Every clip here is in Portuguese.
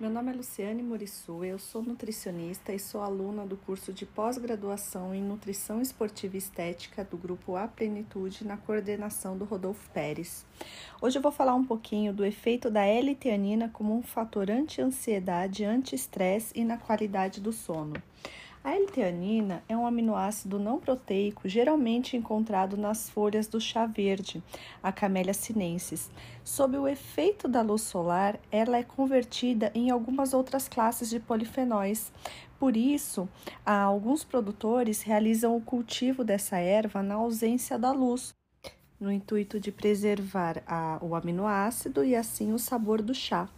Meu nome é Luciane Morissu, eu sou nutricionista e sou aluna do curso de pós-graduação em Nutrição Esportiva e Estética do grupo A Plenitude na coordenação do Rodolfo Pérez. Hoje eu vou falar um pouquinho do efeito da L-teanina como um fator anti-ansiedade, anti-estresse e na qualidade do sono. A L-teanina é um aminoácido não proteico geralmente encontrado nas folhas do chá verde, a Camellia sinensis. Sob o efeito da luz solar, ela é convertida em algumas outras classes de polifenóis. Por isso, alguns produtores realizam o cultivo dessa erva na ausência da luz, no intuito de preservar a, o aminoácido e assim o sabor do chá.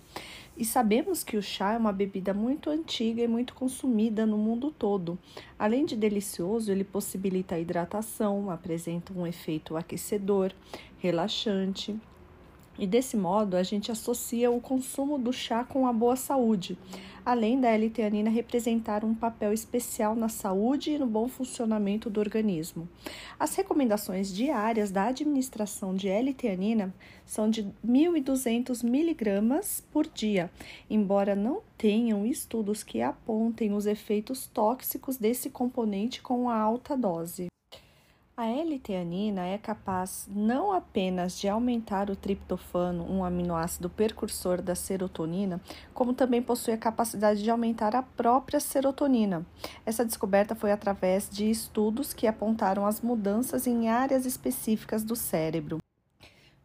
E sabemos que o chá é uma bebida muito antiga e muito consumida no mundo todo. Além de delicioso, ele possibilita a hidratação, apresenta um efeito aquecedor, relaxante, e desse modo, a gente associa o consumo do chá com a boa saúde, além da L-teanina representar um papel especial na saúde e no bom funcionamento do organismo. As recomendações diárias da administração de L-teanina são de 1.200 miligramas por dia, embora não tenham estudos que apontem os efeitos tóxicos desse componente com a alta dose. A L-teanina é capaz não apenas de aumentar o triptofano, um aminoácido precursor da serotonina, como também possui a capacidade de aumentar a própria serotonina. Essa descoberta foi através de estudos que apontaram as mudanças em áreas específicas do cérebro.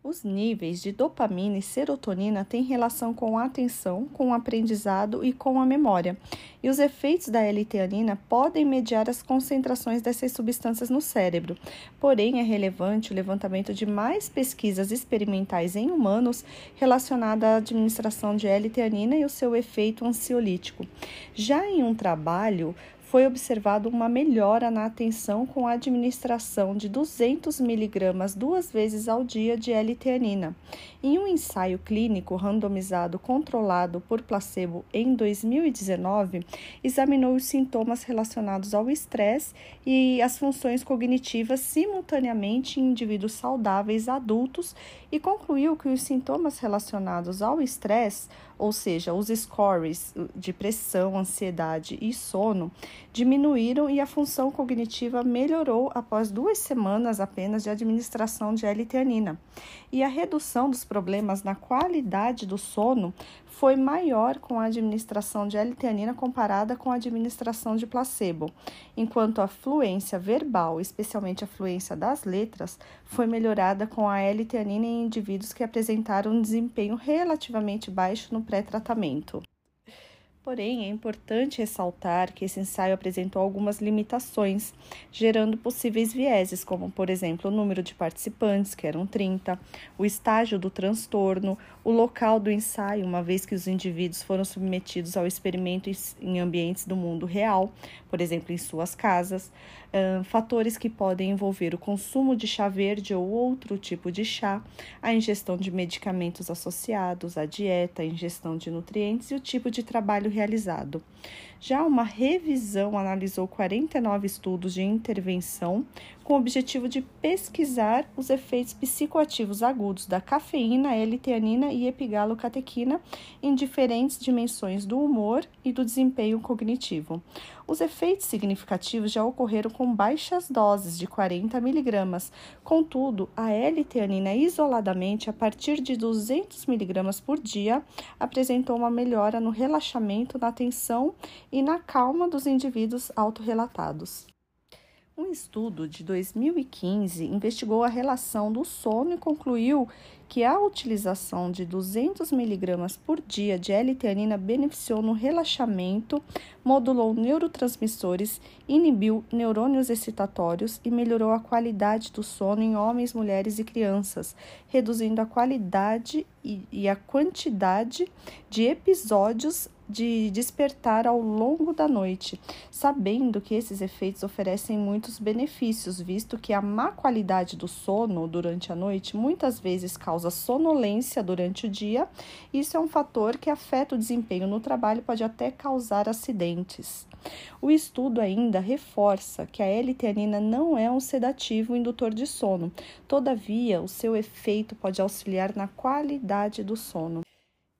Os níveis de dopamina e serotonina têm relação com a atenção, com o aprendizado e com a memória. E os efeitos da L-teanina podem mediar as concentrações dessas substâncias no cérebro. Porém, é relevante o levantamento de mais pesquisas experimentais em humanos relacionadas à administração de L-teanina e o seu efeito ansiolítico. Já em um trabalho foi observado uma melhora na atenção com a administração de 200 miligramas duas vezes ao dia de L-teanina. Em um ensaio clínico randomizado controlado por placebo em 2019, examinou os sintomas relacionados ao estresse e as funções cognitivas simultaneamente em indivíduos saudáveis adultos e concluiu que os sintomas relacionados ao estresse, ou seja, os scores de pressão, ansiedade e sono, diminuíram e a função cognitiva melhorou após duas semanas apenas de administração de L-teanina. E a redução dos problemas na qualidade do sono foi maior com a administração de L-teanina comparada com a administração de placebo, enquanto a fluência verbal, especialmente a fluência das letras, foi melhorada com a L-teanina em indivíduos que apresentaram um desempenho relativamente baixo no pré-tratamento. Porém, é importante ressaltar que esse ensaio apresentou algumas limitações, gerando possíveis vieses, como, por exemplo, o número de participantes, que eram 30, o estágio do transtorno, o local do ensaio, uma vez que os indivíduos foram submetidos ao experimento em ambientes do mundo real, por exemplo, em suas casas, fatores que podem envolver o consumo de chá verde ou outro tipo de chá, a ingestão de medicamentos associados, a dieta, a ingestão de nutrientes e o tipo de trabalho realizado. Já uma revisão analisou 49 estudos de intervenção com o objetivo de pesquisar os efeitos psicoativos agudos da cafeína, L-teanina e epigalocatequina em diferentes dimensões do humor e do desempenho cognitivo. Os efeitos significativos já ocorreram com baixas doses de 40 miligramas. Contudo, a L-teanina isoladamente, a partir de 200 miligramas por dia, apresentou uma melhora no relaxamento, na atenção e na calma dos indivíduos autorrelatados. Um estudo de 2015 investigou a relação do sono e concluiu que a utilização de 200 mg por dia de L-teanina beneficiou no relaxamento, modulou neurotransmissores, inibiu neurônios excitatórios e melhorou a qualidade do sono em homens, mulheres e crianças, reduzindo a qualidade e, a quantidade de episódios de despertar ao longo da noite, sabendo que esses efeitos oferecem muitos benefícios, visto que a má qualidade do sono durante a noite muitas vezes causa sonolência durante o dia. Isso é um fator que afeta o desempenho no trabalho, pode até causar acidentes. O estudo ainda reforça que a L-teanina não é um sedativo indutor de sono, todavia, o seu efeito pode auxiliar na qualidade do sono.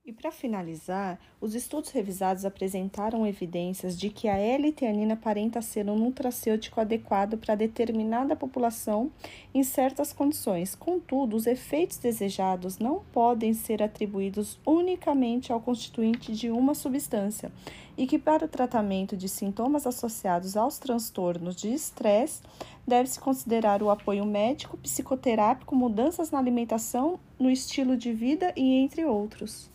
E para finalizar, os estudos revisados apresentaram evidências de que a L-teanina aparenta ser um nutracêutico adequado para determinada população em certas condições. Contudo, os efeitos desejados não podem ser atribuídos unicamente ao constituinte de uma substância e que para o tratamento de sintomas associados aos transtornos de estresse deve-se considerar o apoio médico, psicoterápico, mudanças na alimentação, no estilo de vida e entre outros.